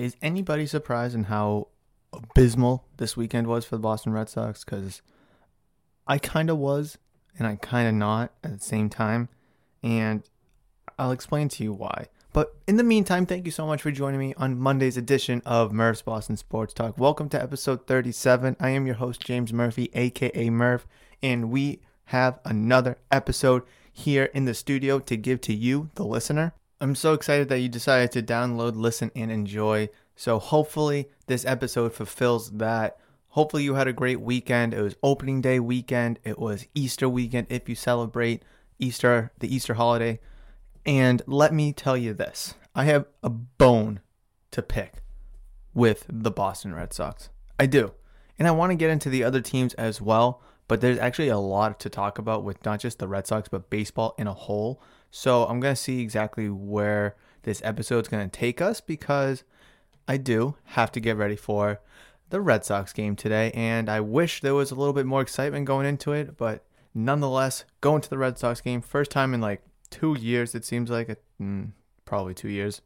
Is anybody surprised in how abysmal this weekend was for the Boston Red Sox? Because I kind of was, and I kind of not at the same time. And I'll explain to you why. But in the meantime, thank you so much for joining me on Monday's edition of Murph's Boston Sports Talk. Welcome to episode 37. I am your host, James Murphy, aka Murph, and we have another episode here in the studio to give to you, the listener. I'm so excited that you decided to download, listen, and enjoy. So hopefully this episode fulfills that. Hopefully you had a great weekend. It was opening day weekend. It was Easter weekend if you celebrate Easter, the Easter holiday. And let me tell you this. I have a bone to pick with the Boston Red Sox. I do. And I want to get into the other teams as well, but there's actually a lot to talk about with not just the Red Sox, but baseball in a whole. So I'm going to see exactly where this episode is going to take us because I do have to get ready for the Red Sox game today. And I wish there was a little bit more excitement going into it, but nonetheless, going to the Red Sox game, first time in like two years, it seems like, mm, probably two years.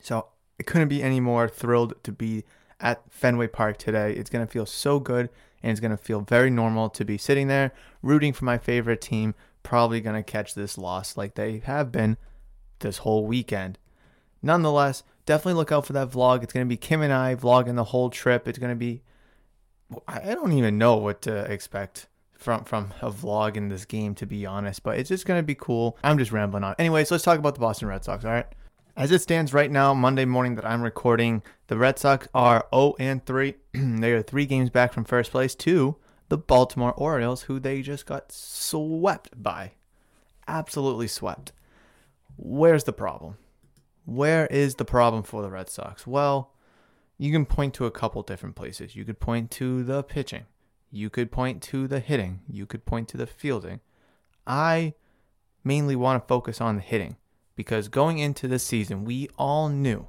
So I couldn't be any more thrilled to be at Fenway Park today. It's going to feel so good and it's going to feel very normal to be sitting there rooting for my favorite team, probably going to catch this loss like they have been this whole weekend. Nonetheless, definitely look out for that vlog. It's going to be Kim and I vlogging the whole trip. It's going to be I don't even know what to expect from from a vlog in this game to be honest, but it's just going to be cool. I'm just rambling on. Anyways, let's talk about the Boston Red Sox, all right? As it stands right now, Monday morning that I'm recording, the Red Sox are 0 and 3. they are 3 games back from first place to the Baltimore Orioles, who they just got swept by. Absolutely swept. Where's the problem? Where is the problem for the Red Sox? Well, you can point to a couple different places. You could point to the pitching. You could point to the hitting. You could point to the fielding. I mainly want to focus on the hitting because going into this season, we all knew,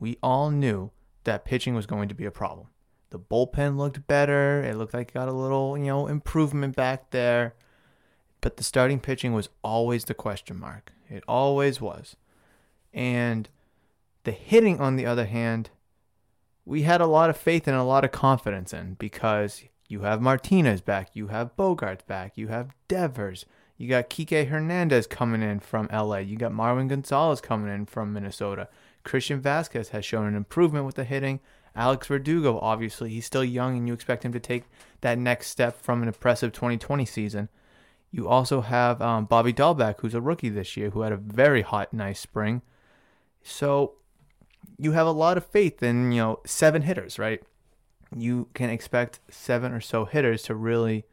we all knew that pitching was going to be a problem. The bullpen looked better. It looked like it got a little, you know, improvement back there. But the starting pitching was always the question mark. It always was. And the hitting, on the other hand, we had a lot of faith and a lot of confidence in because you have Martinez back, you have Bogaerts back, you have Devers, you got Kike Hernandez coming in from LA, you got Marwin Gonzalez coming in from Minnesota. Christian Vazquez has shown an improvement with the hitting, Alex Verdugo, obviously, he's still young and you expect him to take that next step from an impressive 2020 season. You also have um, Bobby Dalbec, who's a rookie this year, who had a very hot, nice spring. So you have a lot of faith in, you know, seven hitters, right? You can expect seven or so hitters to really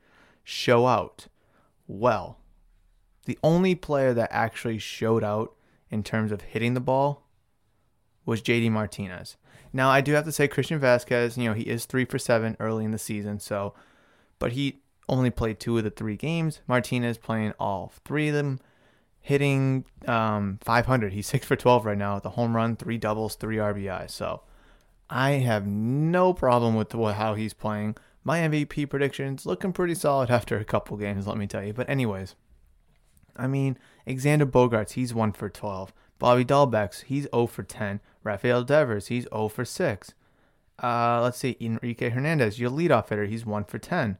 show out well. The only player that actually showed out in terms of hitting the ball was JD Martinez. Now I do have to say Christian Vazquez, you know, he is three for seven early in the season, so but he only played two of the three games. Martinez playing all three of them, hitting um, 500. He's six for 12 right now with a home run, three doubles, three RBI. So I have no problem with how he's playing. My MVP predictions looking pretty solid after a couple games, let me tell you. But anyways, I mean, Xander Bogaerts, he's one for 12. Bobby Dalbec, he's 0 for 10. Rafael Devers, he's 0 for 6. Uh, let's see, Enrique Hernandez, your leadoff hitter, he's 1 for 10.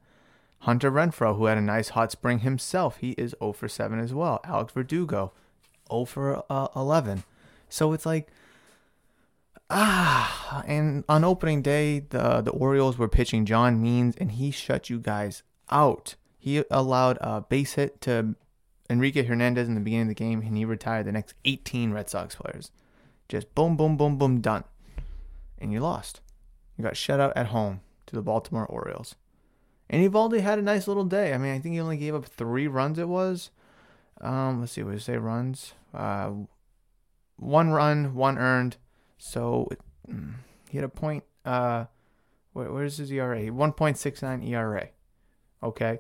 Hunter Renfroe, who had a nice hot spring himself, he is 0 for 7 as well. Alex Verdugo, 0 for uh, 11. So it's like, Ah, and on opening day, the the Orioles were pitching John Means, and he shut you guys out. He allowed a base hit to Enrique Hernandez in the beginning of the game, and he retired the next 18 Red Sox players. Just boom, boom, boom, boom, done. And you lost. You got shut out at home to the Baltimore Orioles. And Eovaldi had a nice little day. I mean, I think he only gave up three runs. It was. Um, let's see. What did say runs? Uh, one run, one earned. So mm, he had a point. Uh, where, where's his ERA? 1.69 ERA. Okay.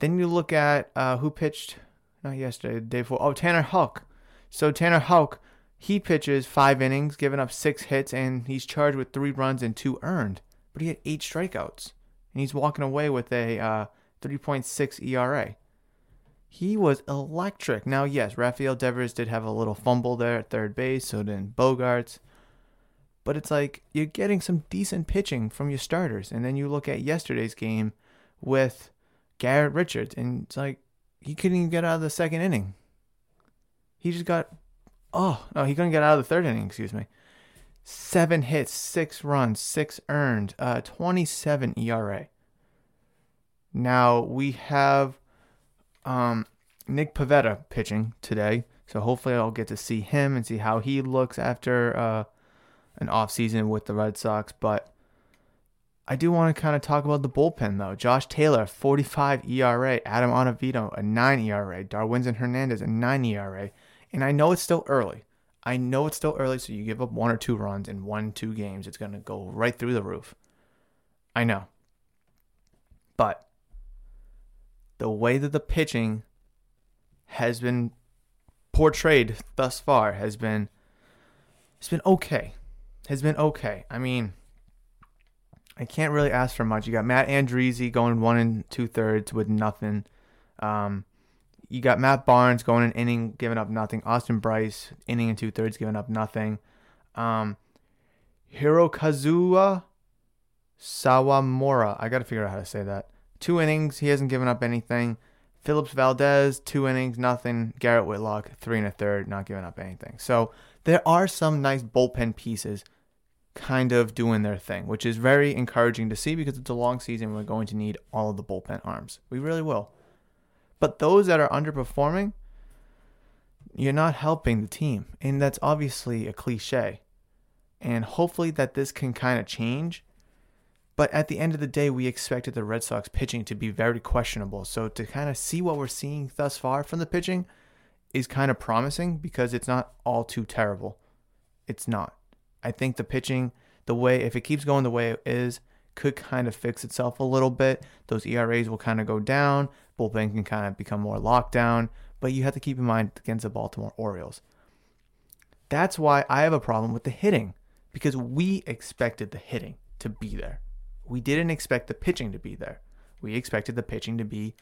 Then you look at uh, who pitched not yesterday, day before. Oh, Tanner Houck. So Tanner Houck, he pitches five innings, giving up six hits, and he's charged with three runs and two earned. But he had eight strikeouts, and he's walking away with a uh, 3.6 ERA. He was electric. Now, yes, Rafael Devers did have a little fumble there at third base, so did Bogaerts. But it's like you're getting some decent pitching from your starters. And then you look at yesterday's game with Garrett Richards, and it's like he couldn't even get out of the second inning. He just got, oh, no, he couldn't get out of the third inning, excuse me. Seven hits, six runs, six earned, uh, 27 ERA. Now we have um, Nick Pivetta pitching today. So hopefully I'll get to see him and see how he looks after uh, an off season with the Red Sox. But I do want to kind of talk about the bullpen though. Josh Taylor, 45 ERA. Adam Ottavino, a 9 ERA. Darwinzon Hernandez, a 9 ERA. And I know it's still early. I know it's still early, so you give up one or two runs in one, two games, it's going to go right through the roof. I know. But the way that the pitching has been portrayed thus far has been it's been okay. Has been okay. I mean, I can't really ask for much. You got Matt Andriese going one and two thirds with nothing. Um, you got Matt Barnes going an inning, giving up nothing. Austin Brice, inning and two thirds, giving up nothing. Um, Hirokazuya Sawamura. I got to figure out how to say that. Two innings, he hasn't given up anything. Phillips Valdez, two innings, nothing. Garrett Whitlock, three and a third, not giving up anything. So there are some nice bullpen pieces kind of doing their thing, which is very encouraging to see because it's a long season. We're going to need all of the bullpen arms. We really will. But those that are underperforming, you're not helping the team. And that's obviously a cliche. And hopefully that this can kind of change but at the end of the day, we expected the Red Sox pitching to be very questionable. So to kind of see what we're seeing thus far from the pitching is kind of promising because it's not all too terrible. It's not. I think the pitching, the way, if it keeps going the way it is, could kind of fix itself a little bit. Those ERAs will kind of go down. Bullpen can kind of become more locked down. But you have to keep in mind against the Baltimore Orioles. That's why I have a problem with the hitting because we expected the hitting to be there we didn't expect the pitching to be there. We expected the pitching to be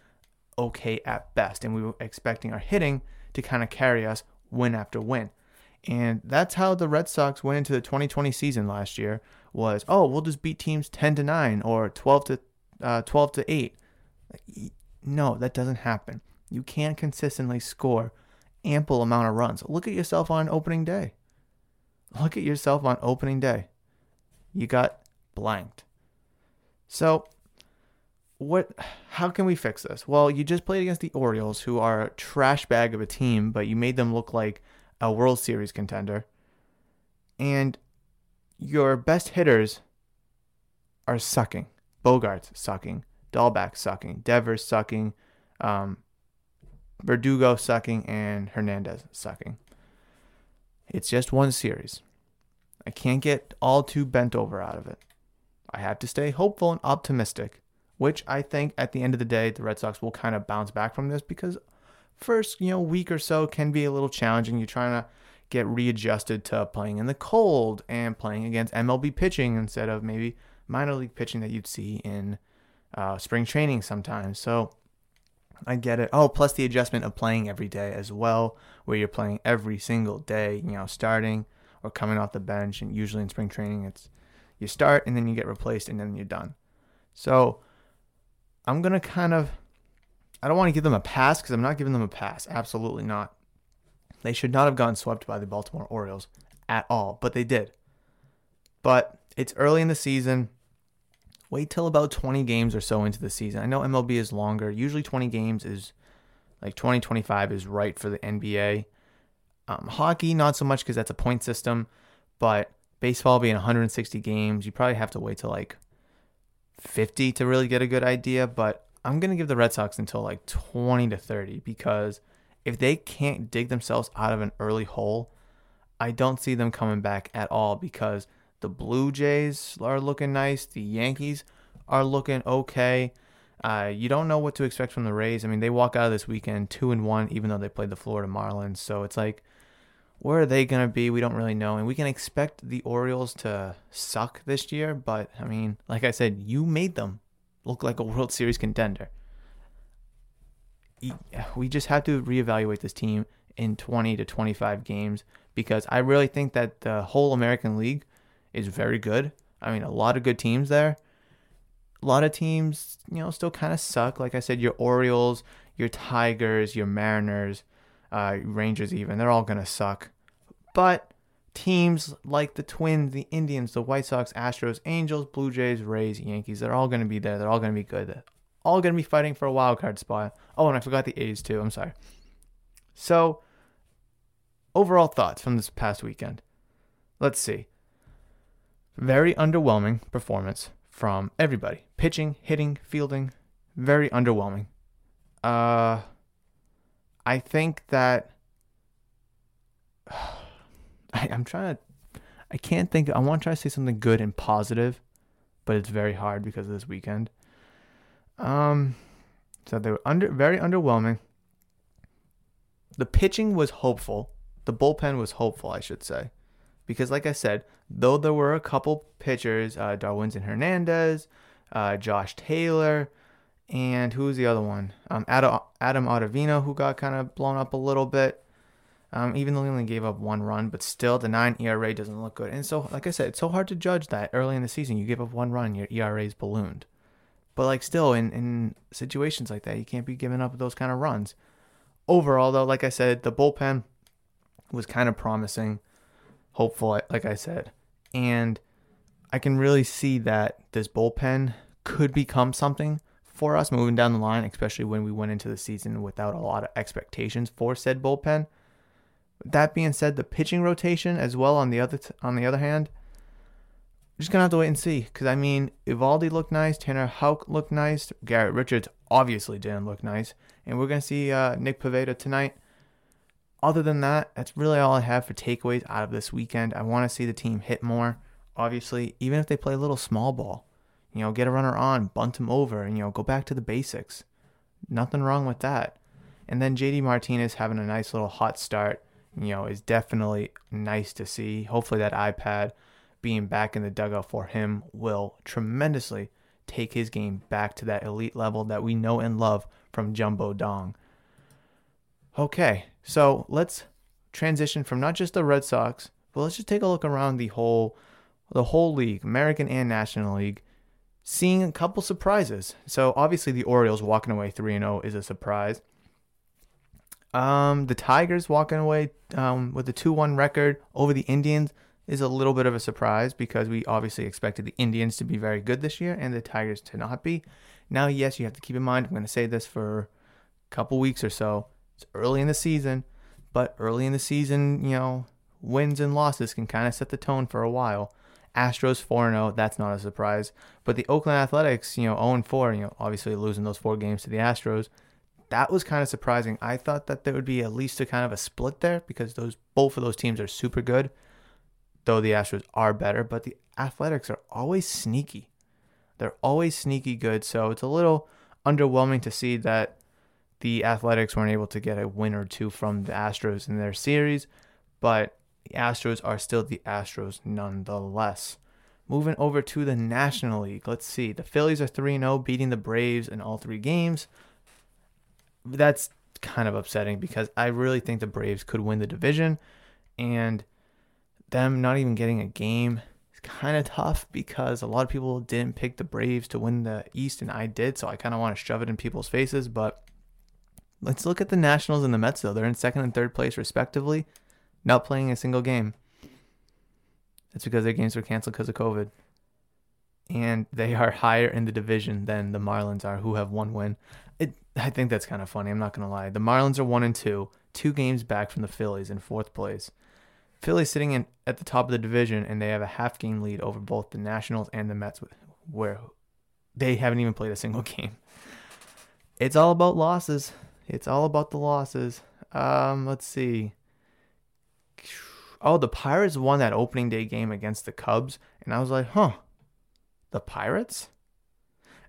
okay at best, and we were expecting our hitting to kind of carry us win after win. And that's how the Red Sox went into the 2020 season last year was, oh, we'll just beat teams 10 to 9 or 12 to uh, 12 to 8. No, that doesn't happen. You can't consistently score ample amount of runs. Look at yourself on opening day. Look at yourself on opening day. You got blanked. So, what? How can we fix this? Well, you just played against the Orioles, who are a trash bag of a team, but you made them look like a World Series contender. And your best hitters are sucking. Bogaerts sucking. Dalbec sucking. Devers sucking. Um, Verdugo sucking. And Hernandez sucking. It's just one series. I can't get all too bent over out of it. I have to stay hopeful and optimistic, which I think at the end of the day, the Red Sox will kind of bounce back from this because first, you know, week or so can be a little challenging. You're trying to get readjusted to playing in the cold and playing against MLB pitching instead of maybe minor league pitching that you'd see in uh, spring training sometimes. So I get it. Oh, plus the adjustment of playing every day as well, where you're playing every single day, you know, starting or coming off the bench. And usually in spring training, it's you start and then you get replaced and then you're done. So I'm going to kind of, I don't want to give them a pass because I'm not giving them a pass. Absolutely not. They should not have gotten swept by the Baltimore Orioles at all, but they did. But it's early in the season. Wait till about 20 games or so into the season. I know MLB is longer. Usually 20 games is like 20, 25 is right for the NBA. Um, hockey, not so much because that's a point system, but baseball being 160 games, you probably have to wait till like 50 to really get a good idea. But I'm going to give the Red Sox until like 20 to 30 because if they can't dig themselves out of an early hole, I don't see them coming back at all because the Blue Jays are looking nice. The Yankees are looking okay. Uh, you don't know what to expect from the Rays. I mean, they walk out of this weekend two and one, even though they played the Florida Marlins. So it's like, where are they gonna be? We don't really know, and we can expect the Orioles to suck this year. But I mean, like I said, you made them look like a World Series contender. We just have to reevaluate this team in 20 to 25 games because I really think that the whole American League is very good. I mean, a lot of good teams there. A lot of teams, you know, still kind of suck. Like I said, your Orioles, your Tigers, your Mariners, uh, Rangers, even, they're all going to suck. But teams like the Twins, the Indians, the White Sox, Astros, Angels, Blue Jays, Rays, Yankees, they're all going to be there. They're all going to be good. All going to be fighting for a wild card spot. Oh, and I forgot the A's too. I'm sorry. So, overall thoughts from this past weekend. Let's see. Very underwhelming performance from everybody. Pitching, hitting, fielding, very underwhelming. Uh I think that I, I'm trying to I can't think I want to try to say something good and positive, but it's very hard because of this weekend. Um so they were under very underwhelming. The pitching was hopeful. The bullpen was hopeful, I should say. Because, like I said, though there were a couple pitchers, uh, and Hernandez, uh, Josh Taylor, and who's the other one? Um, Adam, Adam Ottavino, who got kind of blown up a little bit. Um, even though he only gave up one run, but still the nine ERA doesn't look good. And so, like I said, it's so hard to judge that early in the season. You give up one run, your ERA is ballooned. But like still in, in situations like that, you can't be giving up those kind of runs. Overall, though, like I said, the bullpen was kind of promising, hopeful, like I said. And I can really see that this bullpen could become something for us moving down the line, especially when we went into the season without a lot of expectations for said bullpen. That being said, the pitching rotation as well on the other t- on the other hand, just gonna have to wait and see. Because I mean, Eovaldi looked nice, Tanner Houck looked nice, Garrett Richards obviously didn't look nice, and we're gonna see uh, Nick Pivetta tonight. Other than that, that's really all I have for takeaways out of this weekend. I want to see the team hit more. Obviously, even if they play a little small ball, you know, get a runner on, bunt him over, and you know, go back to the basics. Nothing wrong with that. And then JD Martinez having a nice little hot start, you know, is definitely nice to see. Hopefully that iPad being back in the dugout for him will tremendously take his game back to that elite level that we know and love from Jumbo Dong. Okay, so let's transition from not just the Red Sox, but let's just take a look around the whole the whole league, American and National League, seeing a couple surprises. So obviously the Orioles walking away 3 0 is a surprise. Um, the Tigers walking away um, with a 2 1 record over the Indians is a little bit of a surprise because we obviously expected the Indians to be very good this year and the Tigers to not be. Now, yes, you have to keep in mind, I'm going to say this for a couple weeks or so. It's early in the season, but early in the season, you know, wins and losses can kind of set the tone for a while. Astros 4 0, that's not a surprise. But the Oakland Athletics, you know, 0 4, you know, obviously losing those four games to the Astros, that was kind of surprising. I thought that there would be at least a kind of a split there because those both of those teams are super good though the Astros are better, but the Athletics are always sneaky. They're always sneaky good, so it's a little underwhelming to see that the Athletics weren't able to get a win or two from the Astros in their series, but the Astros are still the Astros nonetheless. Moving over to the National League, let's see. The Phillies are 3 0, beating the Braves in all three games. That's kind of upsetting because I really think the Braves could win the division. And them not even getting a game is kind of tough because a lot of people didn't pick the Braves to win the East, and I did. So I kind of want to shove it in people's faces. But let's look at the Nationals and the Mets, though. They're in second and third place, respectively, not playing a single game. That's because their games were canceled because of COVID. And they are higher in the division than the Marlins are, who have one win. It, I think that's kind of funny. I'm not going to lie. The Marlins are one and two, two games back from the Phillies in fourth place. Phillies sitting in at the top of the division, and they have a half game lead over both the Nationals and the Mets, where they haven't even played a single game. It's all about losses. It's all about the losses. Um, let's see. Oh, the Pirates won that opening day game against the Cubs, and I was like, huh, the Pirates?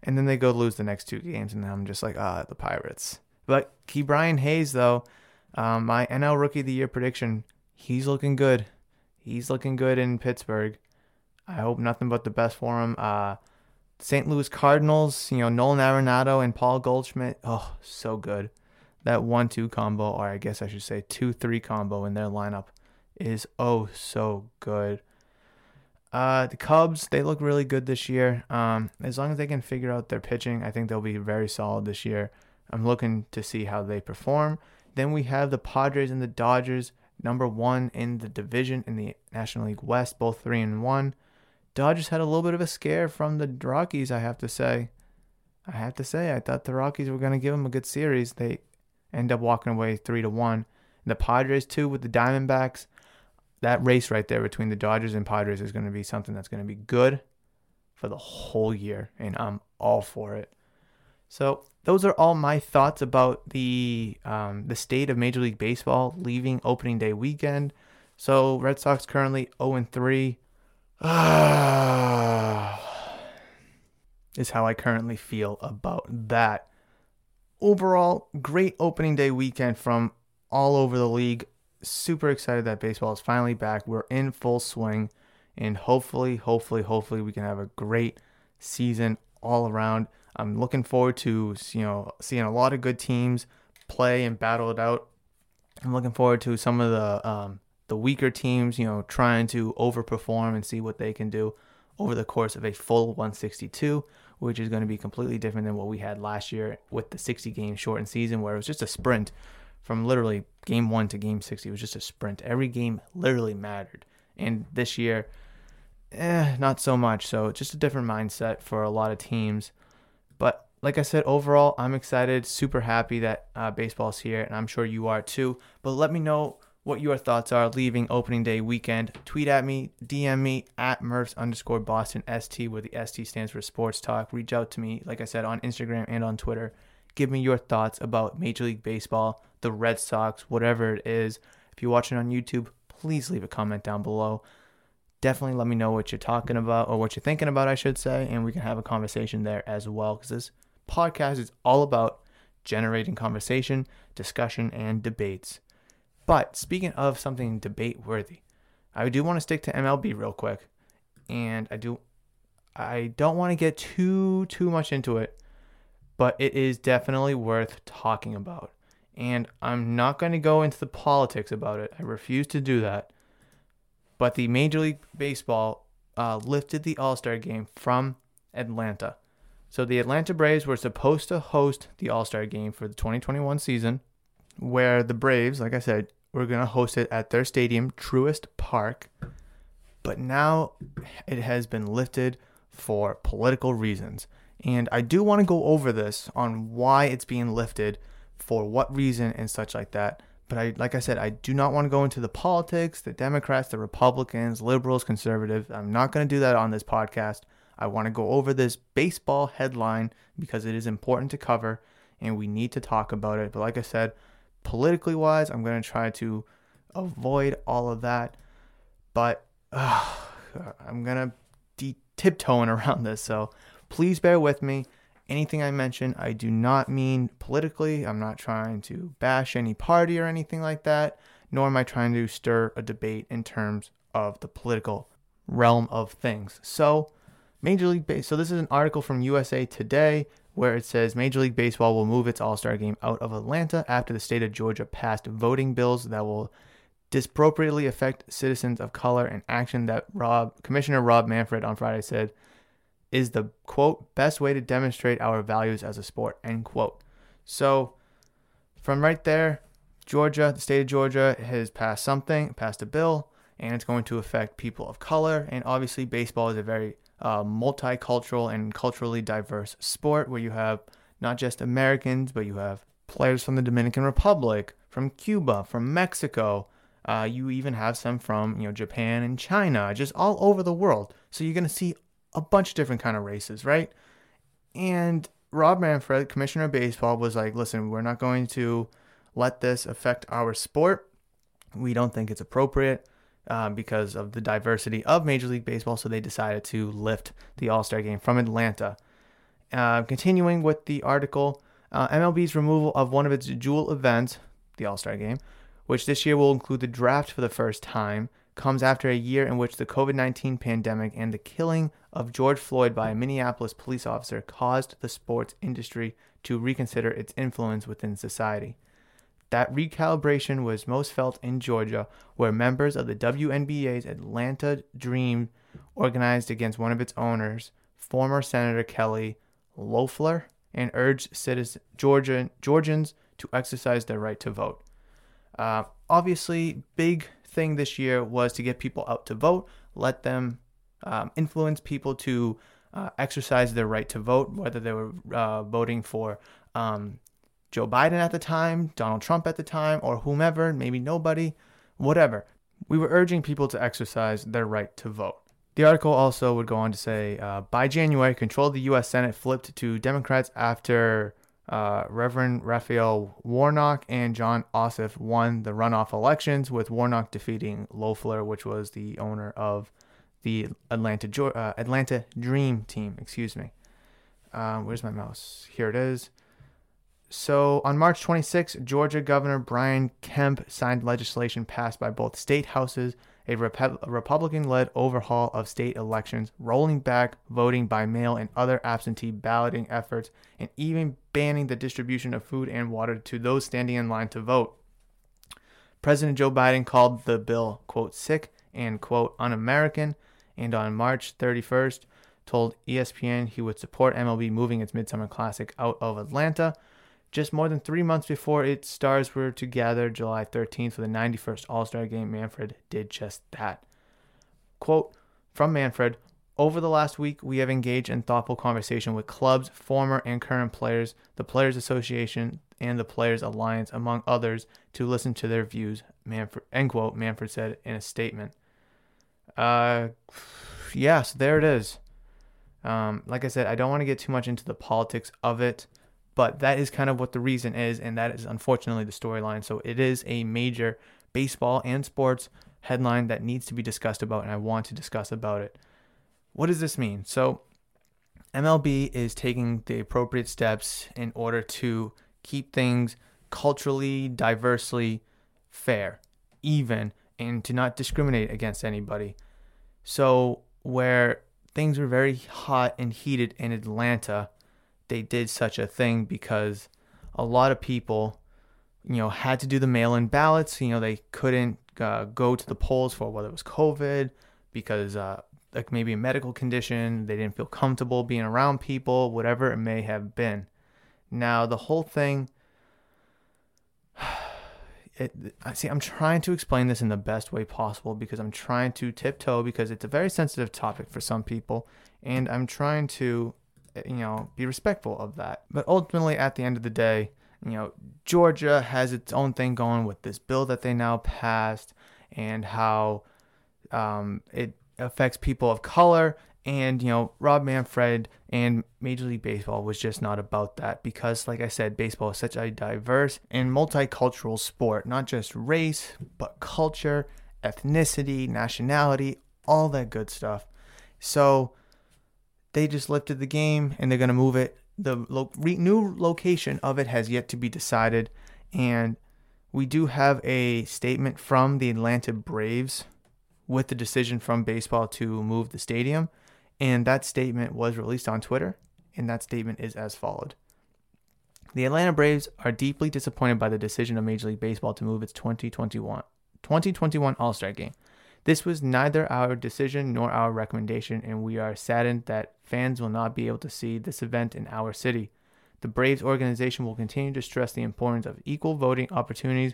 And then they go lose the next two games, and I'm just like, ah, the Pirates. But Ke'Bryan Hayes, though, um, my NL Rookie of the Year prediction he's looking good. He's looking good in Pittsburgh. I hope nothing but the best for him. Uh, St. Louis Cardinals, you know, Nolan Arenado and Paul Goldschmidt. Oh, so good. That one two combo, or I guess I should say two three combo in their lineup is oh so good. Uh, the Cubs, they look really good this year. Um, as long as they can figure out their pitching, I think they'll be very solid this year. I'm looking to see how they perform. Then we have the Padres and the Dodgers number one in the division in the National League West, both three and one. Dodgers had a little bit of a scare from the Rockies, I have to say. I have to say, I thought the Rockies were going to give them a good series. They end up walking away three to one. The Padres too with the Diamondbacks. That race right there between the Dodgers and Padres is going to be something that's going to be good for the whole year, and I'm all for it. So those are all my thoughts about the um, the state of Major League Baseball leaving opening day weekend. So Red Sox currently 0 and 3. is how I currently feel about that. Overall, great opening day weekend from all over the league. Super excited that baseball is finally back. We're in full swing, and hopefully, hopefully, hopefully, we can have a great season all around. I'm looking forward to you know seeing a lot of good teams play and battle it out. I'm looking forward to some of the um, the weaker teams, you know, trying to overperform and see what they can do over the course of a full 162, which is going to be completely different than what we had last year with the 60 game shortened season, where it was just a sprint from literally game one to game 60. It was just a sprint. Every game literally mattered. And this year, eh, not so much. So just a different mindset for a lot of teams. But like I said, overall, I'm excited, super happy that uh, baseball's here, and I'm sure you are too. But let me know what your thoughts are leaving opening day weekend. Tweet at me, DM me at Murphs underscore Boston ST, where the ST stands for Sports Talk. Reach out to me, like I said, on Instagram and on Twitter. Give me your thoughts about Major League Baseball, the Red Sox, whatever it is. If you're watching on YouTube, please leave a comment down below definitely let me know what you're talking about or what you're thinking about, I should say, and we can have a conversation there as well. Because this podcast is all about generating conversation, discussion, and debates. But speaking of something debate worthy, I do want to stick to MLB real quick, and I do, I don't want to get too too much into it, but it is definitely worth talking about. And I'm not going to go into the politics about it. I refuse to do that but the Major League Baseball uh, lifted the All Star game from Atlanta. So the Atlanta Braves were supposed to host the All Star game for the 2021 season, where the Braves, like I said, were going to host it at their stadium, Truist Park. But now it has been lifted for political reasons. And I do want to go over this on why it's being lifted, for what reason, and such like that. But I, like I said, I do not want to go into the politics, the Democrats, the Republicans, liberals, conservatives. I'm not going to do that on this podcast. I want to go over this baseball headline because it is important to cover and we need to talk about it. But like I said, politically wise, I'm going to try to avoid all of that. But uh, I'm going to de- tiptoeing around this. So please bear with me anything I mention, I do not mean politically. I'm not trying to bash any party or anything like that, nor am I trying to stir a debate in terms of the political realm of things. So, Major League Base. So this is an article from USA Today where it says Major League Baseball will move its All-Star game out of Atlanta after the state of Georgia passed voting bills that will disproportionately affect citizens of color. An action that Rob Commissioner Rob Manfred on Friday said is the quote best way to demonstrate our values as a sport end quote so from right there georgia the state of georgia has passed something passed a bill and it's going to affect people of color. And obviously, baseball is a very uh, multicultural and culturally diverse sport where you have not just Americans, but you have players from the Dominican Republic, from Cuba, from Mexico. Uh, you even have some from you know Japan and China, just all over the world. So you're gonna see a bunch of different kind of races, right? And Rob Manfred, Commissioner of Baseball, was like, "Listen, we're not going to let this affect our sport. We don't think it's appropriate." Uh, because of the diversity of Major League Baseball, so they decided to lift the All Star game from Atlanta. Uh, continuing with the article, uh, MLB's removal of one of its jewel events, the All Star game, which this year will include the draft for the first time, comes after a year in which the COVID 19 pandemic and the killing of George Floyd by a Minneapolis police officer caused the sports industry to reconsider its influence within society. That recalibration was most felt in Georgia, where members of the WNBA's Atlanta Dream organized against one of its owners, former Senator Kelly Loeffler, and urged Georgian, Georgians to exercise their right to vote. Uh, obviously, big thing this year was to get people out to vote, let them um, influence people to uh, exercise their right to vote, whether they were uh, voting for um, Joe Biden at the time, Donald Trump at the time, or whomever, maybe nobody, whatever. We were urging people to exercise their right to vote. The article also would go on to say uh, by January, control of the U.S. Senate flipped to Democrats after uh, Reverend Raphael Warnock and Jon Ossoff won the runoff elections, with Warnock defeating Loeffler, which was the owner of the Atlanta uh, Atlanta Dream team. Excuse me. Uh, where's my mouse? Here it is. So on March 26, Georgia Governor Brian Kemp signed legislation passed by both state houses, a, Rep- Republican led overhaul of state elections, rolling back voting by mail and other absentee balloting efforts, and even banning the distribution of food and water to those standing in line to vote. President Joe Biden called the bill, quote, sick and, quote, un American, and on March 31st told ESPN he would support MLB moving its Midsummer Classic out of Atlanta just more than three months before its stars were to gather July 13th for the 91st All Star game, Manfred did just that. Quote from Manfred Over the last week, we have engaged in thoughtful conversation with clubs, former and current players, the Players Association, and the Players Alliance, among others, to listen to their views. Manfred, end quote, Manfred said in a statement. Uh, yes, there it is. Um, like I said, I don't want to get too much into the politics of it. But that is kind of what the reason is, and that is unfortunately the storyline. So it is a major baseball and sports headline that needs to be discussed about, and I want to discuss about it. What does this mean? So MLB is taking the appropriate steps in order to keep things culturally, diversely fair, even, and to not discriminate against anybody. So, where things were very hot and heated in Atlanta, they did such a thing because a lot of people, you know, had to do the mail-in ballots. You know, they couldn't uh, go to the polls for whether it was COVID because uh, like maybe a medical condition. They didn't feel comfortable being around people, whatever it may have been. Now the whole thing. It, I see. I'm trying to explain this in the best way possible because I'm trying to tiptoe because it's a very sensitive topic for some people, and I'm trying to you know, be respectful of that. But ultimately, at the end of the day, you know, Georgia has its own thing going with this bill that they now passed and how um, it affects people of color. And, you know, Rob Manfred and Major League Baseball was just not about that because, like I said, baseball is such a diverse and multicultural sport, not just race, but culture, ethnicity, nationality, all that good stuff. So, they just lifted the game and they're going to move it. The lo- re- new location of it has yet to be decided. And we do have a statement from the Atlanta Braves with the decision from baseball to move the stadium. And that statement was released on Twitter. And that statement is as followed. The Atlanta Braves are deeply disappointed by the decision of Major League Baseball to move its 2021 2021 All-Star game. This was neither our decision nor our recommendation, and we are saddened that fans will not be able to see this event in our city. The Braves organization will continue to stress the importance of equal voting opportunities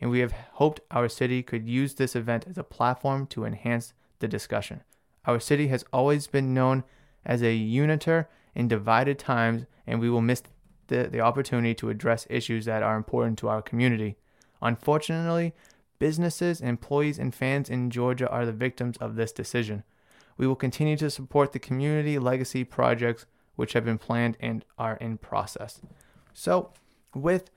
and we have hoped our city could use this event as a platform to enhance the discussion. Our city has always been known as a uniter in divided times, and we will miss the, the opportunity to address issues that are important to our community. Unfortunately, businesses, employees, and fans in Georgia are the victims of this decision. We will continue to support the community legacy projects which have been planned and are in process. So, with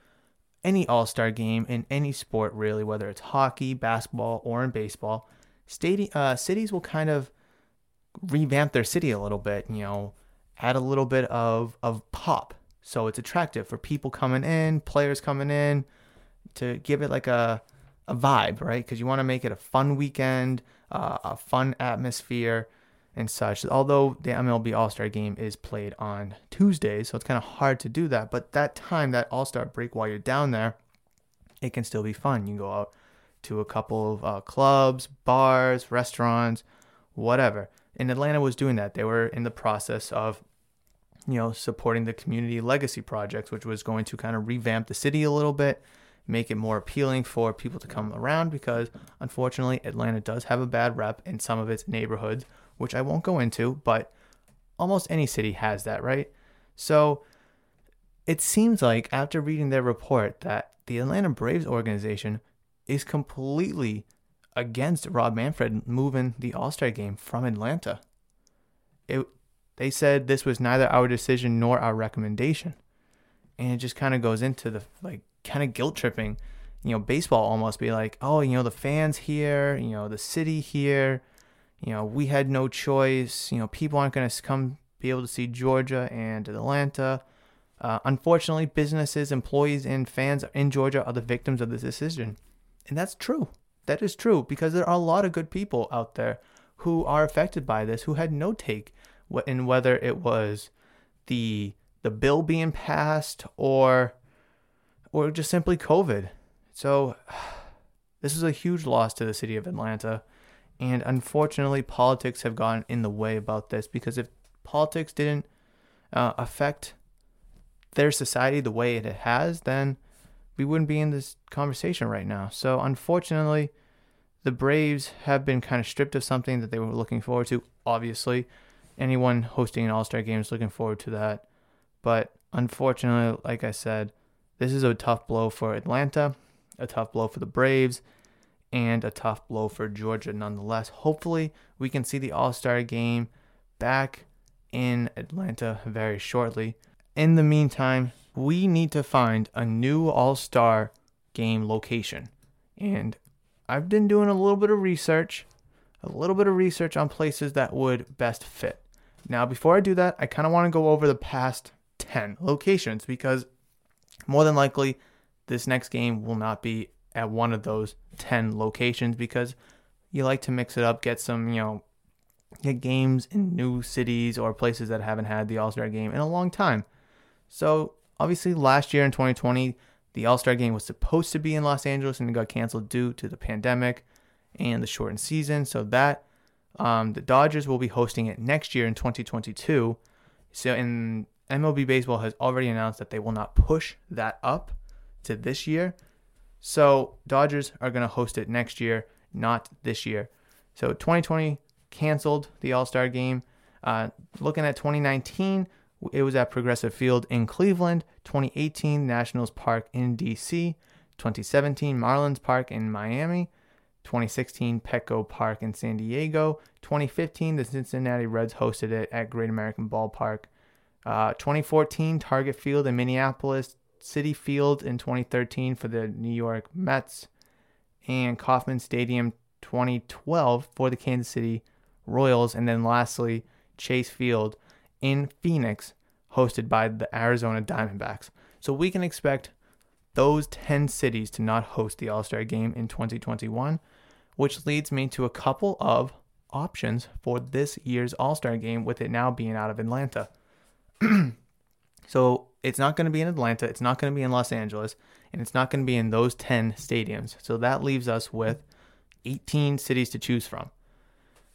any All Star game in any sport, really, whether it's hockey, basketball, or in baseball, stadi- uh, cities will kind of revamp their city a little bit, you know, add a little bit of, of pop. So it's attractive for people coming in, players coming in, to give it like a, a vibe, right? Because you want to make it a fun weekend, uh, a fun atmosphere and such. Although the MLB All Star game is played on Tuesday, so it's kind of hard to do that. But that time, that All Star break while you're down there, it can still be fun. You go out to a couple of uh, clubs, bars, restaurants, whatever. And Atlanta was doing that. They were in the process of, you know, supporting the community legacy projects, which was going to kind of revamp the city a little bit, make it more appealing for people to come around because unfortunately Atlanta does have a bad rep in some of its neighborhoods which I won't go into, but almost any city has that, right? So it seems like after reading their report that the Atlanta Braves organization is completely against Rob Manfred moving the All Star game from Atlanta. It, they said this was neither our decision nor our recommendation. And it just kind of goes into the like kind of guilt tripping, you know, baseball almost be like, oh, you know, the fans here, you know, the city here, you know, we had no choice. You know, people aren't going to come be able to see Georgia and Atlanta. Uh, unfortunately, businesses, employees, and fans in Georgia are the victims of this decision. And that's true. That is true because there are a lot of good people out there who are affected by this who had no take in whether it was the the bill being passed or or just simply COVID. So this is a huge loss to the city of Atlanta. And unfortunately, politics have gone in the way about this because if politics didn't uh, affect their society the way it has, then we wouldn't be in this conversation right now. So, unfortunately, the Braves have been kind of stripped of something that they were looking forward to. Obviously, anyone hosting an All Star game is looking forward to that. But unfortunately, like I said, this is a tough blow for Atlanta, a tough blow for the Braves, and a tough blow for Georgia nonetheless. Hopefully, we can see the All Star game back in Atlanta very shortly. In the meantime, we need to find a new All Star game location. And I've been doing a little bit of research, a little bit of research on places that would best fit. Now, before I do that, I kind of want to go over the past 10 locations because more than likely this next game will not be at one of those 10 locations because you like to mix it up, get some, you know, get games in new cities or places that haven't had the All Star game in a long time. So, obviously, last year in 2020, the All Star game was supposed to be in Los Angeles and it got canceled due to the pandemic and the shortened season. So, that um, the Dodgers will be hosting it next year in 2022. So, in MLB Baseball has already announced that they will not push that up to this year. So Dodgers are going to host it next year, not this year. So 2020 canceled the All Star game. Uh, looking at 2019, it was at Progressive Field in Cleveland. 2018, Nationals Park in DC. 2017, Marlins Park in Miami. 2016, Petco Park in San Diego. 2015, the Cincinnati Reds hosted it at Great American Ballpark. Uh, 2014, Target Field in Minneapolis. Citi Field in 2013 for the New York Mets, and Kauffman Stadium 2012 for the Kansas City Royals, and then lastly, Chase Field in Phoenix, hosted by the Arizona Diamondbacks. So we can expect those 10 cities to not host the All Star game in 2021, which leads me to a couple of options for this year's All Star game, with it now being out of Atlanta. so it's not going to be in Atlanta, it's not going to be in Los Angeles, and it's not going to be in those 10 stadiums. So that leaves us with 18 cities to choose from.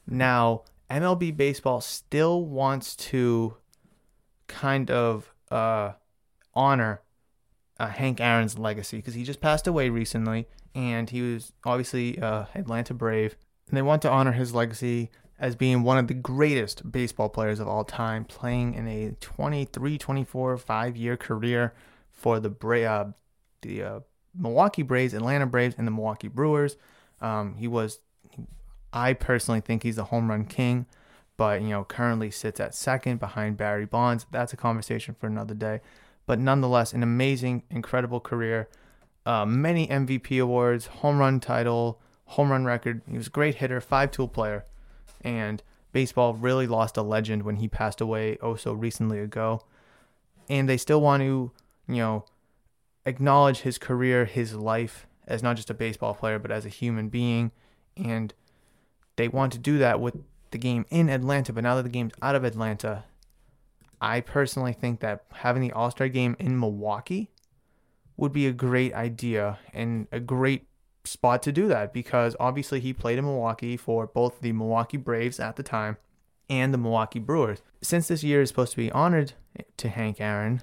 Now, MLB baseball still wants to kind of uh, honor uh, Hank Aaron's legacy because he just passed away recently, and he was obviously uh, Atlanta Brave, and they want to honor his legacy as being one of the greatest baseball players of all time, playing in a 23, 24, five year career for the Bra- uh, the uh, Milwaukee Braves, Atlanta Braves, and the Milwaukee Brewers. Um, he was, I personally think he's the home run king, but you know currently sits at second behind Barry Bonds. That's a conversation for another day. But nonetheless, an amazing, incredible career. Uh, many MVP awards, home run title, home run record. He was a great hitter, five tool player, and baseball really lost a legend when he passed away oh so recently ago. And they still want to, you know, acknowledge his career, his life as not just a baseball player, but as a human being. And they want to do that with the game in Atlanta. But now that the game's out of Atlanta, I personally think that having the All Star game in Milwaukee would be a great idea and a great spot to do that because obviously he played in Milwaukee for both the Milwaukee Braves at the time and the Milwaukee Brewers. Since this year is supposed to be honored to Hank Aaron,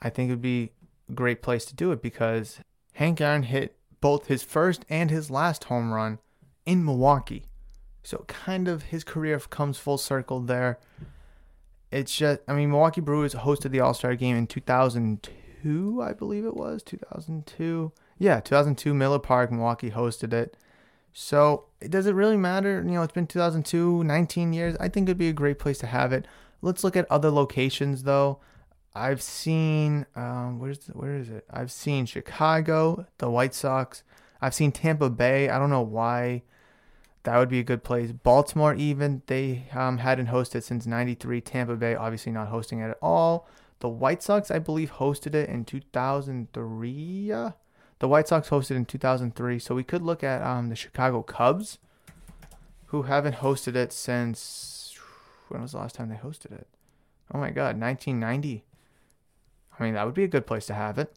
I think it would be a great place to do it because Hank Aaron hit both his first and his last home run in Milwaukee. So kind of his career comes full circle there. It's just I mean Milwaukee Brewers hosted the All-Star game in 2002, I believe it was, 2002 yeah, 2002 Miller Park, Milwaukee hosted it. So does it really matter? You know, it's been 2002, 19 years. I think it'd be a great place to have it. Let's look at other locations though. I've seen um, where's the, where is it? I've seen Chicago, the White Sox. I've seen Tampa Bay. I don't know why. That would be a good place. Baltimore, even they um, hadn't hosted since '93. Tampa Bay, obviously not hosting it at all. The White Sox, I believe, hosted it in 2003. The White Sox hosted in 2003, so we could look at um, the Chicago Cubs, who haven't hosted it since when was the last time they hosted it? Oh my God, 1990. I mean, that would be a good place to have it.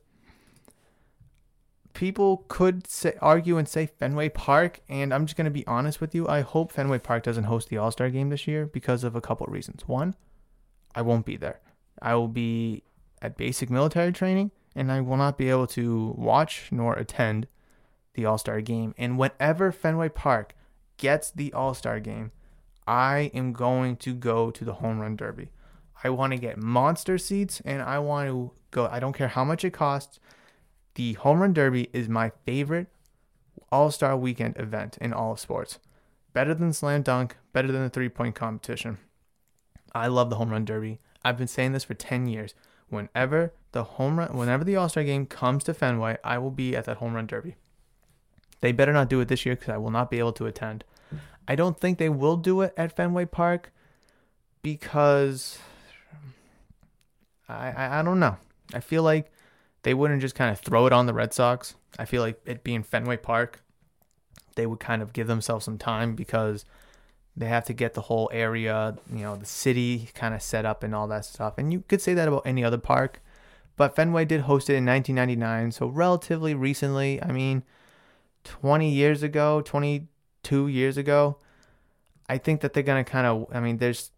People could say, argue and say Fenway Park, and I'm just going to be honest with you. I hope Fenway Park doesn't host the All Star game this year because of a couple reasons. One, I won't be there. I will be at basic military training and I will not be able to watch nor attend the All Star game. And whenever Fenway Park gets the All Star game, I am going to go to the Home Run Derby. I want to get monster seats and I want to go. I don't care how much it costs. The Home Run Derby is my favorite All Star weekend event in all of sports. Better than Slam Dunk, better than the three point competition. I love the Home Run Derby. I've been saying this for 10 years whenever the home run, whenever the All Star game comes to Fenway, I will be at that home run derby. They better not do it this year because I will not be able to attend. I don't think they will do it at Fenway Park because I, I, I don't know. I feel like they wouldn't just kind of throw it on the Red Sox. I feel like it being Fenway Park, they would kind of give themselves some time because they have to get the whole area, you know, the city kind of set up and all that stuff. And you could say that about any other park. But Fenway did host it in 1999, so relatively recently. I mean, 20 years ago, 22 years ago. I think that they're going to kind of, I mean, there's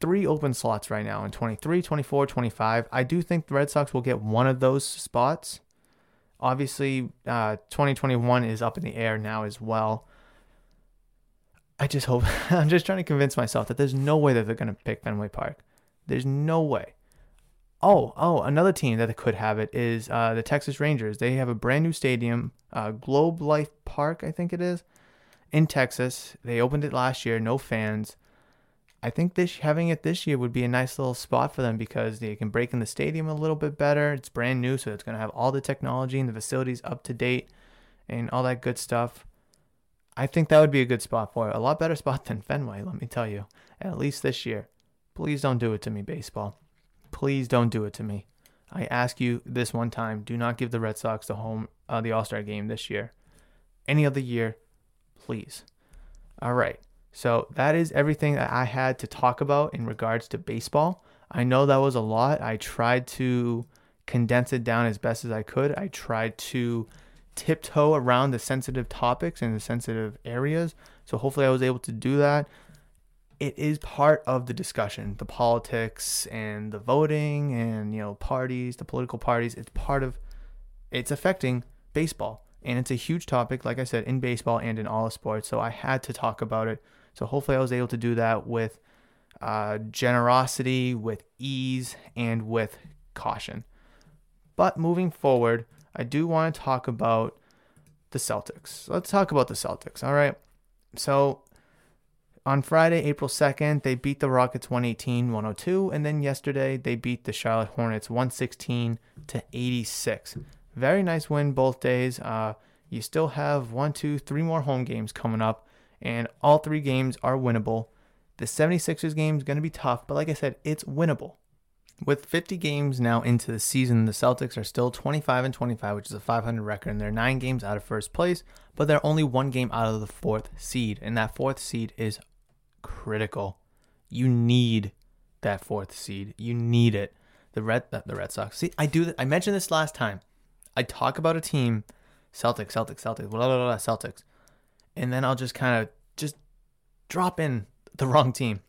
three open slots right now in 23, 24, 25. I do think the Red Sox will get one of those spots. Obviously, uh, 2021 is up in the air now as well. I just hope I'm just trying to convince myself that there's no way that they're to pick Fenway Park. There's no way. Oh, oh, another team that could have it is uh, the Texas Rangers. They have a brand new stadium, uh, Globe Life Park, I think it is, in Texas. They opened it last year, no fans. I think this having it this year would be a nice little spot for them because they can break in the stadium a little bit better. It's brand new, so it's going to have all the technology and the facilities up to date and all that good stuff. I think that would be a good spot for it. A lot better spot than Fenway, let me tell you. At least this year. Please don't do it to me, baseball. Please don't do it to me. I ask you this one time: do not give the Red Sox the home uh, the All Star game this year. Any other year, please. All right. So that is everything that I had to talk about in regards to baseball. I know that was a lot. I tried to condense it down as best as I could. I tried to tiptoe around the sensitive topics and the sensitive areas. So hopefully I was able to do that. it is part of the discussion, the politics and the voting and you know parties, the political parties. It's part of it's affecting baseball, and it's a huge topic, like I said, in baseball and in all sports. So I had to talk about it. So hopefully, I was able to do that with uh, generosity, with ease, and with caution. But moving forward, I do want to talk about the Celtics. Let's talk about the Celtics. All right. So on Friday, April 2nd, they beat the Rockets 118 102. And then yesterday, they beat the Charlotte Hornets 116 to 86. Very nice win both days. Uh, you still have one, two, three more home games coming up, and all three games are winnable. The 76ers game is going to be tough, but like I said, it's winnable. With 50 games now into the season, the Celtics are still 25 and 25, which is a 500 record, and they're nine games out of first place, but they're only one game out of the fourth seed, and that fourth seed is critical. You need that fourth seed. You need it. The Red the Red Sox. See, I do that. I mentioned this last time. I talk about a team, Celtics, Celtics, Celtics, blah, blah, blah, Celtics, and then I'll just kind of just drop in the wrong team,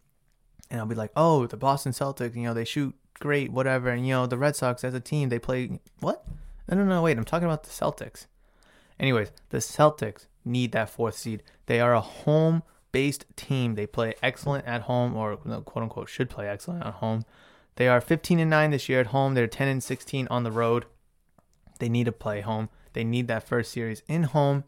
and I'll be like, oh, the Boston Celtics, you know, they shoot great, whatever, and you know, the Red Sox as a team, they play what? No, no, no, wait, I'm talking about the Celtics. Anyways, the Celtics need that fourth seed. They are a home based team. They play excellent at home, or quote unquote should play excellent at home. They are 15 and 9 this year at home. They're 10 and 16 on the road. They need to play home. They need that first series in home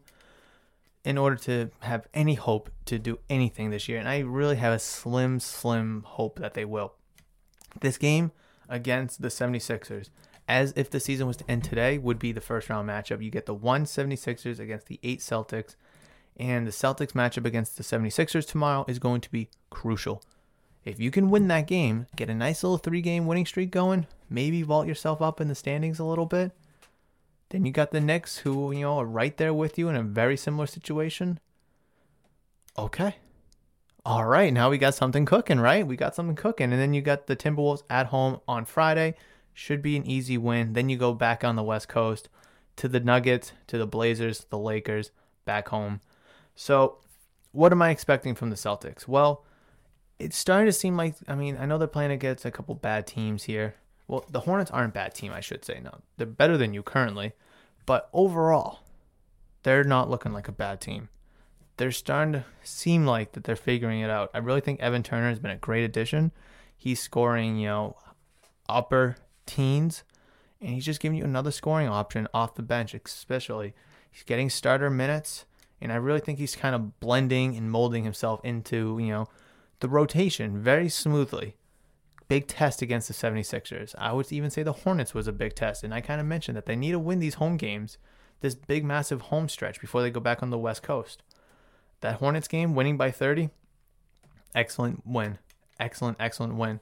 in order to have any hope to do anything this year. And I really have a slim, slim hope that they will. This game against the 76ers, as if the season was to end today, would be the first round matchup. You get the 1 76ers against the 8 Celtics. And the Celtics matchup against the 76ers tomorrow is going to be crucial. If you can win that game, get a nice little three game winning streak going, maybe vault yourself up in the standings a little bit, then you got the Knicks who, you know, are right there with you in a very similar situation. Okay. All right, now we got something cooking, right? We got something cooking. And then you got the Timberwolves at home on Friday. Should be an easy win. Then you go back on the West Coast to the Nuggets, to the Blazers, the Lakers, back home. So, what am I expecting from the Celtics? Well, it's starting to seem like I mean, I know they're playing against a couple bad teams here. Well, the Hornets aren't a bad team, I should say. No, they're better than you currently, but overall, they're not looking like a bad team. They're starting to seem like that they're figuring it out. I really think Evan Fournier has been a great addition. He's scoring, you know, upper teens, and he's just giving you another scoring option off the bench, especially. He's getting starter minutes and I really think he's kind of blending and molding himself into, you know, the rotation very smoothly. Big test against the 76ers. I would even say the Hornets was a big test. And I kind of mentioned that they need to win these home games, this big, massive home stretch before they go back on the West Coast. That Hornets game, winning by 30, excellent win. Excellent, excellent win.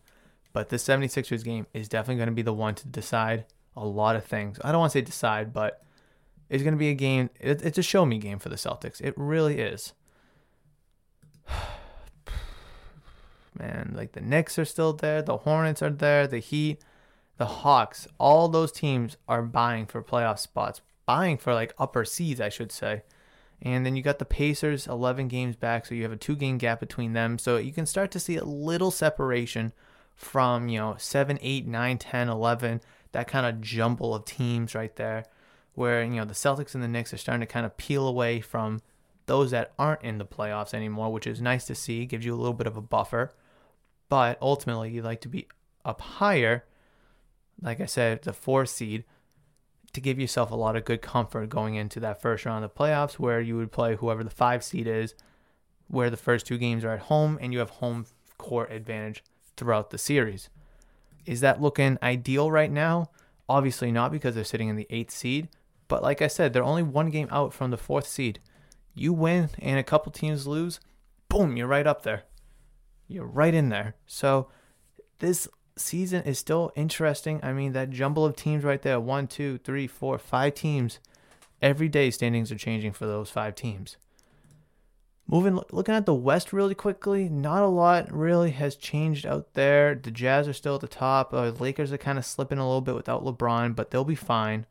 But this 76ers game is definitely going to be the one to decide a lot of things. I don't want to say decide, but it's going to be a game. It's a show me game for the Celtics. It really is. Man, like the Knicks are still there, the Hornets are there, the Heat, the Hawks. All those teams are buying for playoff spots, buying for like upper seeds, I should say. And then you got the Pacers 11 games back, so you have a two game gap between them. So you can start to see a little separation from, you know, 7, 8, 9, 10, 11, that kind of jumble of teams right there where you know the Celtics and the Knicks are starting to kind of peel away from those that aren't in the playoffs anymore, which is nice to see. Gives you a little bit of a buffer, but ultimately you'd like to be up higher. Like I said, the four seed to give yourself a lot of good comfort going into that first round of the playoffs, where you would play whoever the five seed is, where the first two games are at home and you have home court advantage throughout the series. Is that looking ideal right now? Obviously not because they're sitting in the eighth seed, but like I said, they're only one game out from the fourth seed. You win and a couple teams lose, boom, you're right up there. You're right in there. So this season is still interesting. I mean, that jumble of teams right there one, two, three, four, five teams. Every day, standings are changing for those five teams. Moving, looking at the West really quickly, not a lot really has changed out there. The Jazz are still at the top. Uh, Lakers are kind of slipping a little bit without LeBron, but they'll be fine.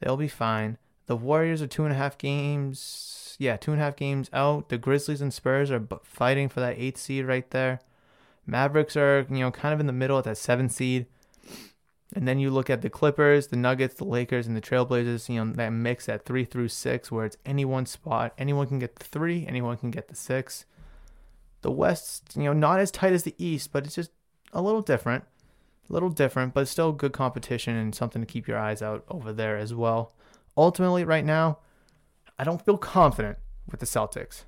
They'll be fine. The Warriors are two and a half games. yeah, two and a half games out. The Grizzlies and Spurs are fighting for that eighth seed right there. Mavericks are, you know, kind of in the middle at that seven seed. And then you look at the Clippers, the Nuggets, the Lakers, and the Trailblazers, you know, that mix at three through six where it's any one spot. Anyone can get the three, anyone can get the six. The West, you know, not as tight as the East, but it's just a little different. A little different, but still good competition and something to keep your eyes out over there as well. Ultimately, right now, I don't feel confident with the Celtics.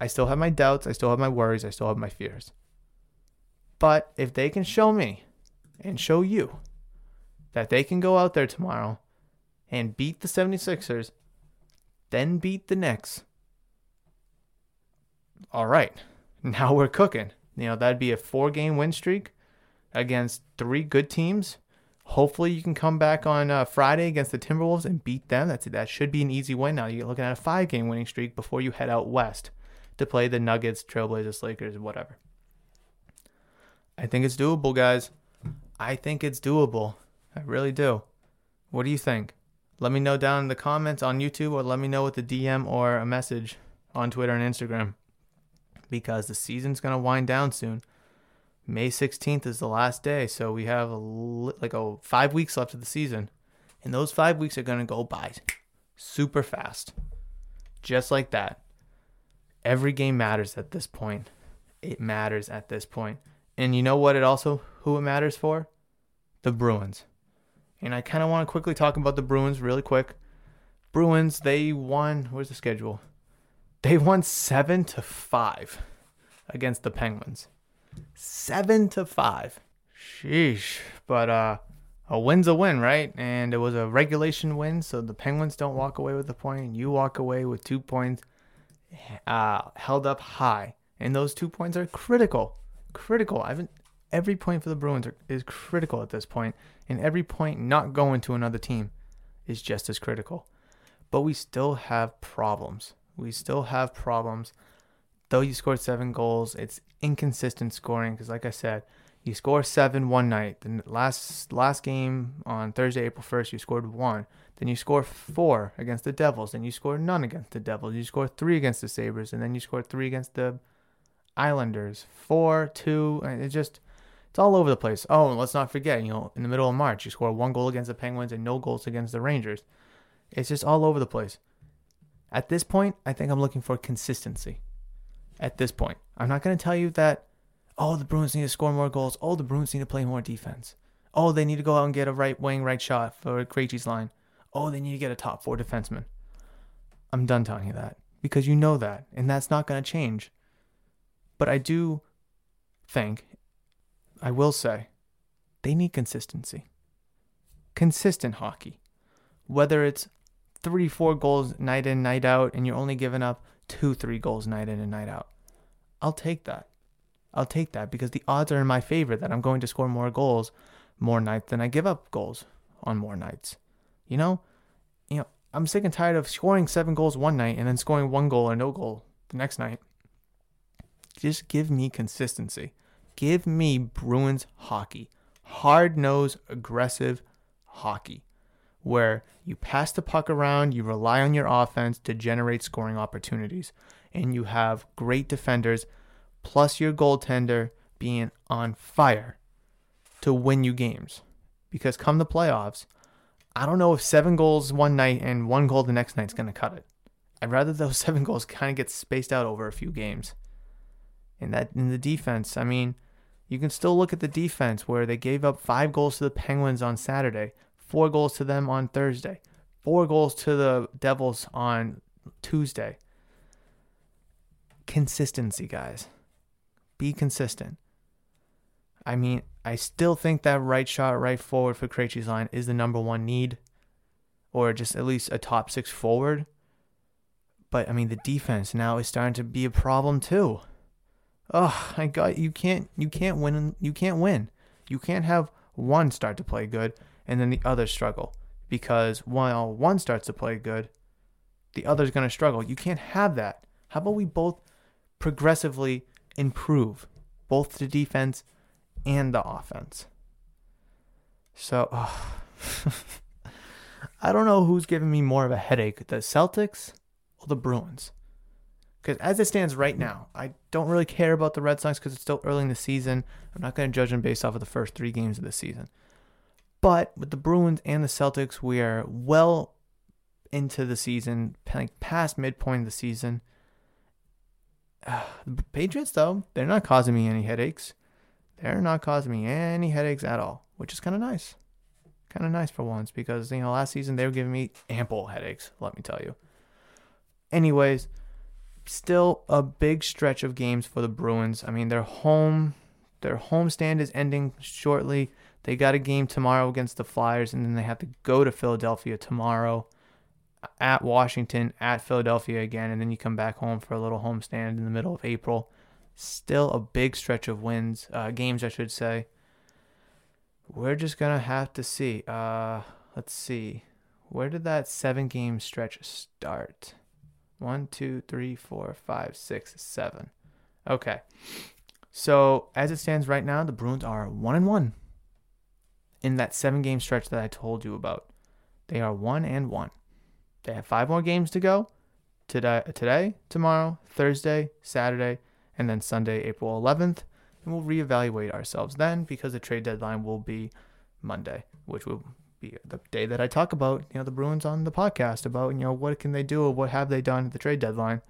I still have my doubts, I still have my worries, I still have my fears. But if they can show me and show you that they can go out there tomorrow and beat the 76ers, then beat the Knicks, all right, now we're cooking. You know, that'd be a four game win streak against three good teams. Hopefully, you can come back on uh, Friday against the Timberwolves and beat them. That's that should be an easy win. Now you're looking at a five game winning streak before you head out west to play the Nuggets, Trailblazers, Lakers, whatever. I think it's doable, guys. I think it's doable. I really do. What do you think? Let me know down in the comments on YouTube or let me know with a DM or a message on Twitter and Instagram because the season's going to wind down soon. May 16th is the last day, so we have a, like a 5 weeks left of the season. And those 5 weeks are going to go by super fast. Just like that. Every game matters at this point. It matters at this point. And you know what it also who it matters for? The Bruins. And I kind of want to quickly talk about the Bruins really quick. Bruins, they won, where's the schedule? They won 7 to 5 against the Penguins. 7 to 5. Sheesh. But uh a win's a win, right? And it was a regulation win, so the Penguins don't walk away with a point. You walk away with 2 points uh held up high. And those 2 points are critical critical. I haven't every point for the Bruins are, is critical at this point, and every point not going to another team is just as critical. But we still have problems. We still have problems. Though you scored seven goals, it's inconsistent scoring because, like I said, you score seven one night. The last last game on Thursday, April first, you scored one. Then you score four against the Devils. Then you score none against the Devils. You score three against the Sabres, and then you score three against the Islanders, four, two. It just it's all over the place. Oh, and let's not forget, you know, in the middle of March, you score one goal against the Penguins and no goals against the Rangers. It's just all over the place. At this point, I think I'm looking for consistency. At this point, I'm not going to tell you that, oh, the Bruins need to score more goals. Oh, the Bruins need to play more defense. Oh, they need to go out and get a right wing, right shot for Krejci's line. Oh, they need to get a top four defenseman. I'm done telling you that because you know that, and that's not going to change. But I do think, I will say, they need consistency. Consistent hockey. Whether it's three, four goals night in, night out, and you're only giving up two, three goals night in and night out. I'll take that. I'll take that because the odds are in my favor that I'm going to score more goals more nights than I give up goals on more nights. You know? You know, I'm sick and tired of scoring seven goals one night and then scoring one goal or no goal the next night. Just give me consistency. Give me Bruins hockey. Hard nosed, aggressive hockey where you pass the puck around, you rely on your offense to generate scoring opportunities, and you have great defenders plus your goaltender being on fire to win you games. Because come the playoffs, I don't know if seven goals one night and one goal the next night is going to cut it. I'd rather those seven goals kind of get spaced out over a few games. And that in the defense, I mean, you can still look at the defense where they gave up five goals to the Penguins on Saturday, four goals to them on Thursday, four goals to the Devils on Tuesday. Consistency, guys. Be consistent. I mean, I still think that right shot, right forward for Krejci's line is the number one need, or just at least a top six forward. But I mean, the defense now is starting to be a problem too oh my god, you can't you can't win you can't win. You can't have one start to play good and then the other struggle because while one starts to play good, the other's going to struggle. You can't have that. How about we both progressively improve both the defense and the offense? So, oh, I don't know who's giving me more of a headache, the Celtics or the Bruins. Because as it stands right now, I don't really care about the Red Sox because it's still early in the season. I'm not going to judge them based off of the first three games of the season. But with the Bruins and the Celtics, we are well into the season, like past midpoint of the season. Uh, the Patriots, though, they're not causing me any headaches. They're not causing me any headaches at all, which is kind of nice. Kind of nice for once because, you know, last season they were giving me ample headaches, let me tell you. Anyways, still a big stretch of games for the Bruins. I mean, their home their homestand is ending shortly. They got a game tomorrow against the Flyers and then they have to go to Philadelphia tomorrow at Washington, at Philadelphia again, and then you come back home for a little homestand in the middle of April. Still a big stretch of wins, uh, games, I should say. We're just gonna have to see. Uh, let's see, where did that seven game stretch start? One, two, three, four, five, six, seven. Okay, so as it stands right now, the Bruins are one and one in that seven game stretch that I told you about. They are one and one. They have five more games to go today, today, tomorrow, Thursday, Saturday, and then Sunday, April 11th. And we'll reevaluate ourselves then because the trade deadline will be Monday, which will the day that I talk about, you know, the Bruins on the podcast about, you know, what can they do or what have they done at the trade deadline.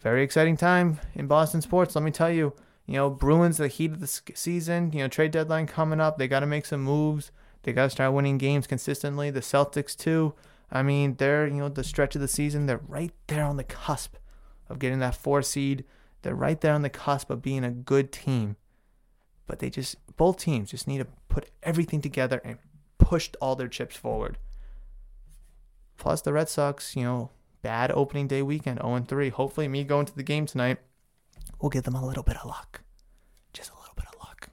Very exciting time in Boston sports, let me tell you. You know, Bruins, the heat of the season, you know, trade deadline coming up. They got to make some moves. They got to start winning games consistently. The Celtics, too. I mean, they're, you know, the stretch of the season, they're right there on the cusp of getting that four seed. They're right there on the cusp of being a good team. But they just, both teams just need to put everything together and push all their chips forward. Plus, the Red Sox, you know, bad opening day weekend, 0 3. Hopefully, me going to the game tonight will give them a little bit of luck. Just a little bit of luck.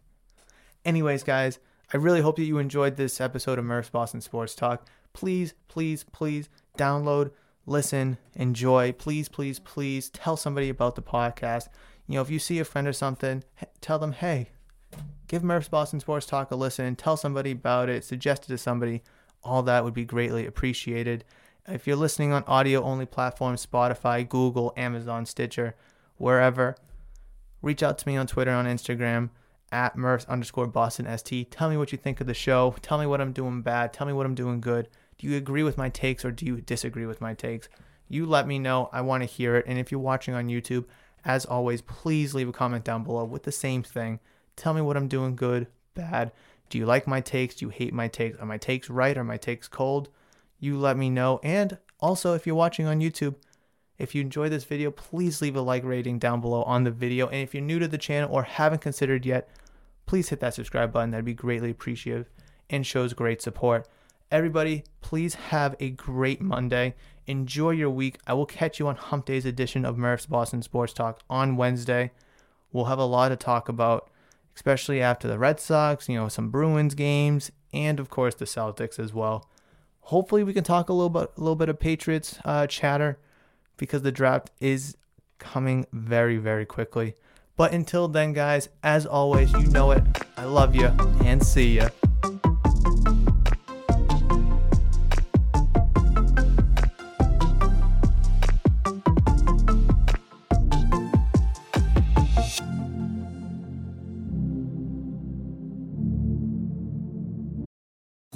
Anyways, guys, I really hope that you enjoyed this episode of Murph's Boston Sports Talk please, please, please download, listen, enjoy. Please, please, please tell somebody about the podcast. You know, if you see a friend or something, tell them, hey, give Murph's Boston Sports Talk a listen. Tell somebody about it. Suggest it to somebody. All that would be greatly appreciated. If you're listening on audio only platforms, Spotify, Google, Amazon, Stitcher, wherever, reach out to me on Twitter, on Instagram at Murphs underscore Boston ST. Tell me what you think of the show. Tell me what I'm doing bad. Tell me what I'm doing good. Do you agree with my takes or do you disagree with my takes? You let me know. I want to hear it. And if you're watching on YouTube, as always, please leave a comment down below with the same thing. Tell me what I'm doing good, bad. Do you like my takes? Do you hate my takes? Are my takes right? Are my takes cold? You let me know. And also, if you're watching on YouTube, if you enjoy this video, please leave a like rating down below on the video. And if you're new to the channel or haven't considered yet, please hit that subscribe button. That'd be greatly appreciated and shows great support. Everybody, please have a great Monday. Enjoy your week. I will catch you on Hump Day's edition of Murph's Boston Sports Talk on Wednesday. We'll have a lot to talk about, especially after the Red Sox, you know, some Bruins games, and of course the Celtics as well. Hopefully, we can talk a little bit, a little bit of Patriots uh, chatter because the draft is coming very, very quickly. But until then, guys, as always, you know it. I love you and see ya.